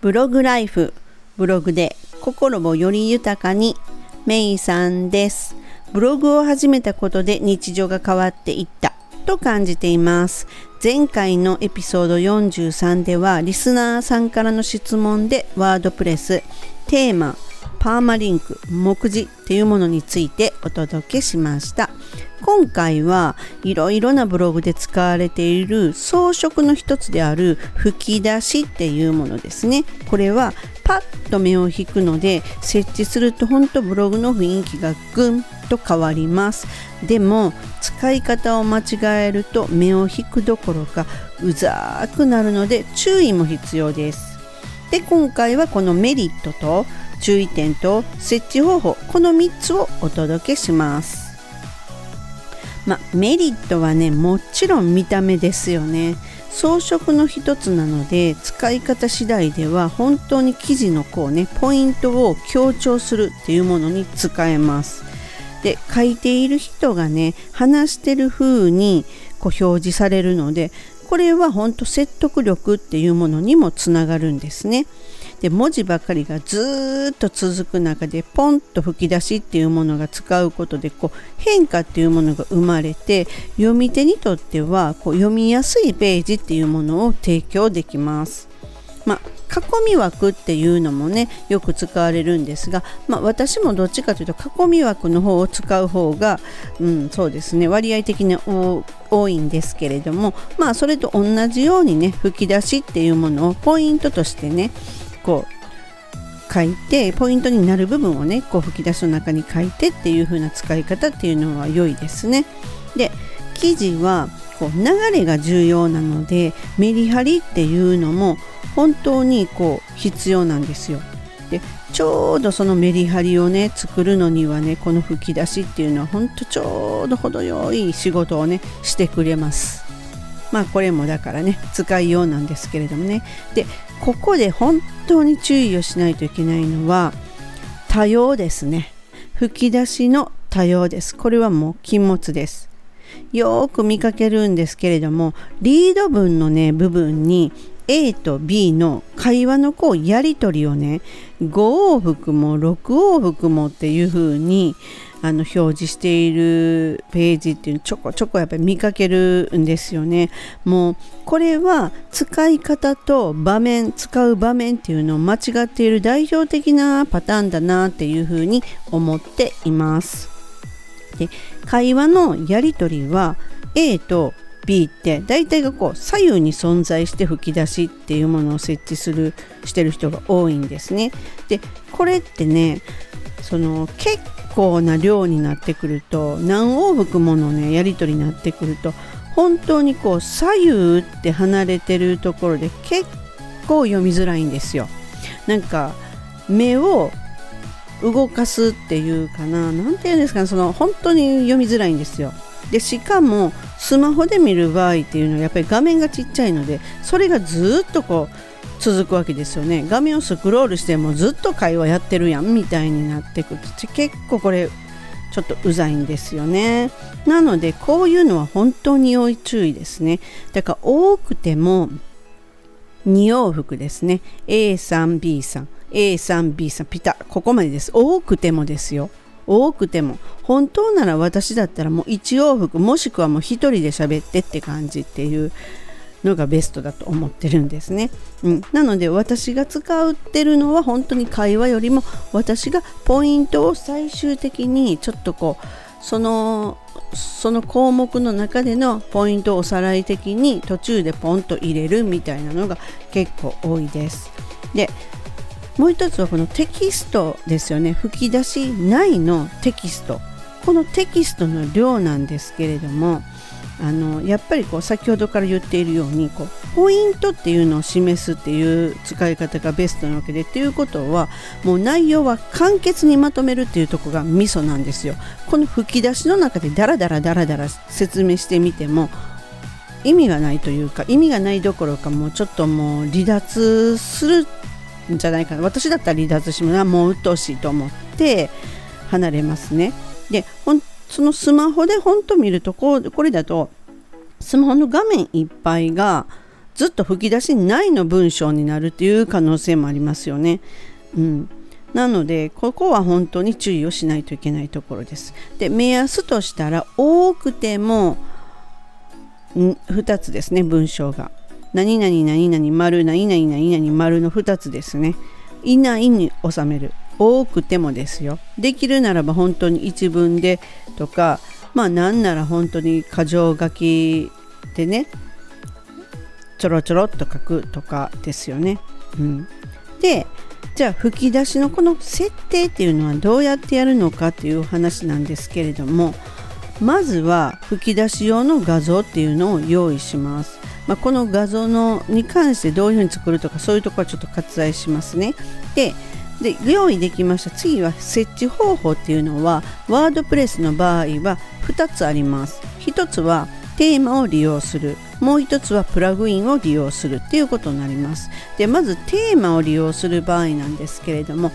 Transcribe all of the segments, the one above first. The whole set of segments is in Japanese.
ブログライフブログで心をより豊かにメイさんです。ブログを始めたことで日常が変わっていったと感じています。前回のエピソード43ではリスナーさんからの質問でワードプレステーマパーマリンク目次っていうものについてお届けしました。今回はいろいろなブログで使われている装飾の一つである吹き出しっていうものですね。これはパッと目を引くので設置すると本当ブログの雰囲気がぐんと変わります。でも使い方を間違えると目を引くどころかうざーくなるので注意も必要です。で今回はこのメリットと注意点と設置方法この3つをお届けします。まあ、メリットはねもちろん見た目ですよね。装飾の一つなので使い方次第では本当に生地のこうねポイントを強調するっていうものに使えます。で書いている人がね話してる風にこう表示されるのでこれは本当説得力っていうものにもつながるんですね。で文字ばかりがずっと続く中でポンと吹き出しっていうものが使うことでこう変化っていうものが生まれて読み手にとってはこう読みやすいページっていうものを提供できます。まあ囲み枠っていうのもねよく使われるんですが、まあ、私もどっちかというと囲み枠の方を使う方が、うん、そうですね割合的に多いんですけれどもまあそれと同じようにね吹き出しっていうものをポイントとしてねこう書いてポイントになる部分をねこう吹き出しの中に書いてっていう風な使い方っていうのは良いですね。で記事はこう流れが重要なのでメリハリっていうのも本当にこう必要なんですよ。でちょうどそのメリハリをね作るのにはねこの吹き出しっていうのは本当ちょうど程よい仕事をねしてくれます。まあこれもだからね使いようなんですけれどもねでここで本当に注意をしないといけないのは多様ですね。吹き出しの多様です。これはもう禁物です。よく見かけるんですけれどもリード文のね部分に A と B の会話のこうやり取りをね5往復も6往復もっていう風にあの表示しているページっていうのちょこちょこやっぱり見かけるんですよね。もうこれは使い方と場面使う場面っていうのを間違っている代表的なパターンだなっていうふうに思っています。で会話のやり取りは A と B って大体がこう左右に存在して吹き出しっていうものを設置するしてる人が多いんですね。でこれってねその結構な量になってくると何往復ものねやり取りになってくると本当にこう左右って離れてるところで結構読みづらいんですよ。なんか目を動かすっていうかな何て言うんですかねその本当に読みづらいんですよ。でしかもスマホで見る場合っていうのはやっぱり画面がちっちゃいのでそれがずっとこう続くわけですよね。画面をスクロールしてもずっと会話やってるやんみたいになってくる結構これちょっとうざいんですよね。なのでこういうのは本当に要注意ですね。だから多くても2往復ですね。A3B さん A3B さん。ピタここまでです。多くてもですよ。多くても。本当なら私だったらもう1往復もしくはもう1人で喋ってって感じっていうのがベストだと思ってるんですね。うん、なので私が使ってるのは本当に会話よりも私がポイントを最終的にちょっとこうそのその項目の中でのポイントをおさらい的に途中でポンと入れるみたいなのが結構多いです。でもう一つはこのテキストですよね吹き出し内のテキストこのテキストの量なんですけれどもあのやっぱりこう先ほどから言っているようにこうポイントっていうのを示すっていう使い方がベストなわけでっていうことはもう内容は簡潔にまとめるっていうとこがミソなんですよ。この吹き出しの中でダラダラダラダラ説明してみても意味がないというか意味がないどころかもうちょっともう離脱するんじゃないかな。私だったら離脱します。もう鬱陶しいと思って離れますね。で本そのスマホで本当見るとこうこれだとスマホの画面いっぱいがずっと吹き出しないの文章になるっていう可能性もありますよね。うん、なのでここは本当に注意をしないといけないところです。で目安としたら多くても2つですね文章が。何々何々丸何々何々丸の2つですね。以内に収める。多くてもですよ。できるならば本当に一文でとかまあなんなら本当に箇条書きでねちょろちょろっと書くとかですよね。うん、でじゃあ吹き出しのこの設定っていうのはどうやってやるのかっていう話なんですけれどもまずは吹き出し用の画像っていうのを用意します。まあ、この画像のに関してどういうふうに作るとかそういうところはちょっと割愛しますね。でで用意できました。次は設置方法っていうのはワードプレスの場合は2つあります。1つはテーマを利用する。もう1つはプラグインを利用するっていうことになります。でまずテーマを利用する場合なんですけれども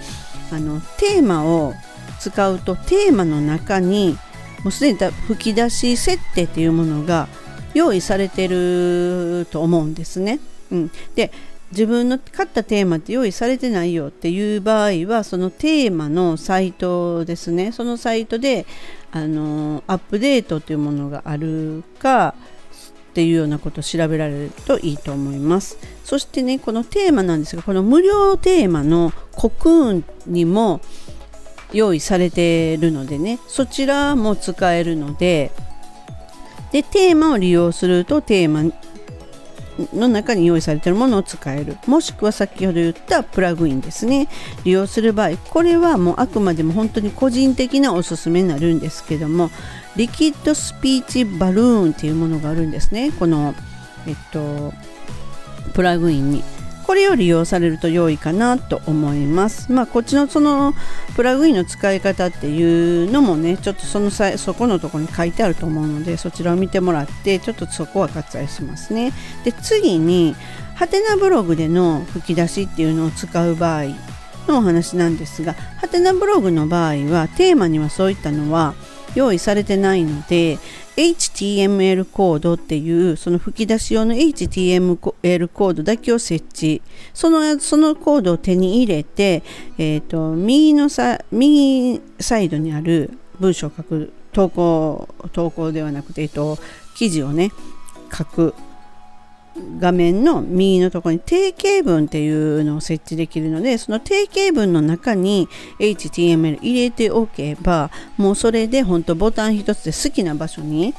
あのテーマを使うとテーマの中にもうすでに吹き出し設定っていうものが用意されてると思うんですね。うん、で自分の買ったテーマって用意されてないよっていう場合はそのテーマのサイトですね。そのサイトであのアップデートというものがあるかっていうようなことを調べられるといいと思います。そしてねこのテーマなんですがこの無料テーマのコクーンにも用意されているのでね。そちらも使えるので。でテーマを利用するとテーマの中に用意されているものを使える。もしくは先ほど言ったプラグインですね。利用する場合これはもうあくまでも本当に個人的なおすすめになるんですけどもリキッドスピーチバルーンっていうものがあるんですね。このえっとプラグインに。れを利用されると良いかなと思います。まあ、こっちのそのプラグインの使い方っていうのもね、ちょっとそのさそこのとこに書いてあると思うので、そちらを見てもらって、ちょっとそこは割愛しますね。で、次に、ハテナブログでの吹き出しっていうのを使う場合のお話なんですが、ハテナブログの場合は、テーマにはそういったのは用意されてないので、HTML コードっていうその吹き出し用の HTML コードだけを設置。そのそのコードを手に入れて、えーと、右のさ右サイドにある文章を書く投稿投稿ではなくて、えーと記事をね書く。画面の右のところに定型文っていうのを設置できるのでその定型文の中に HTML 入れておけばもうそれで本当ボタン一つで好きな場所に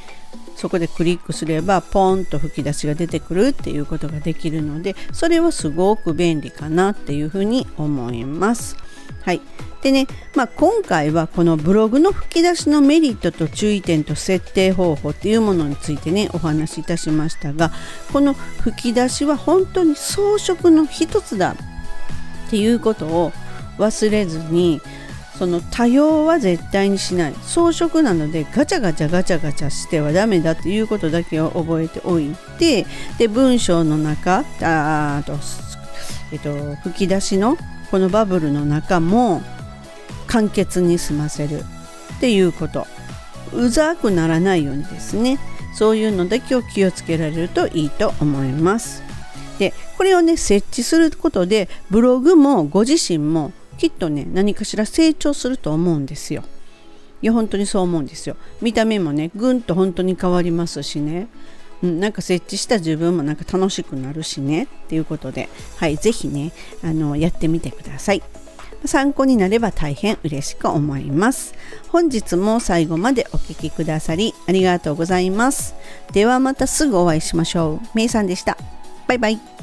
そこでクリックすればポンと吹き出しが出てくるっていうことができるのでそれはすごく便利かなっていうふうに思います。はい、でね、まあ、今回はこのブログの吹き出しのメリットと注意点と設定方法っていうものについてねお話しいたしましたがこの吹き出しは本当に装飾の一つだっていうことを忘れずにその多様は絶対にしない。装飾なのでガチャガチャガチャガチャしてはダメだっていうことだけを覚えておいてで文章の中あと、えっと、吹き出しのこのバブルの中も簡潔に済ませるっていうこと。うざくならないようにですね。そういうのだけを気をつけられるといいと思います。でこれをね設置することでブログもご自身もきっとね何かしら成長すると思うんですよ。いや本当にそう思うんですよ。見た目もねぐんと本当に変わりますしね。うん、なんか設置した自分もなんか楽しくなるしね。っていうことで、はい、ぜひねあのやってみてください。参考になれば大変嬉しく思います。本日も最後までお聴きくださりありがとうございます。ではまたすぐお会いしましょう。めいさんでした。バイバイ。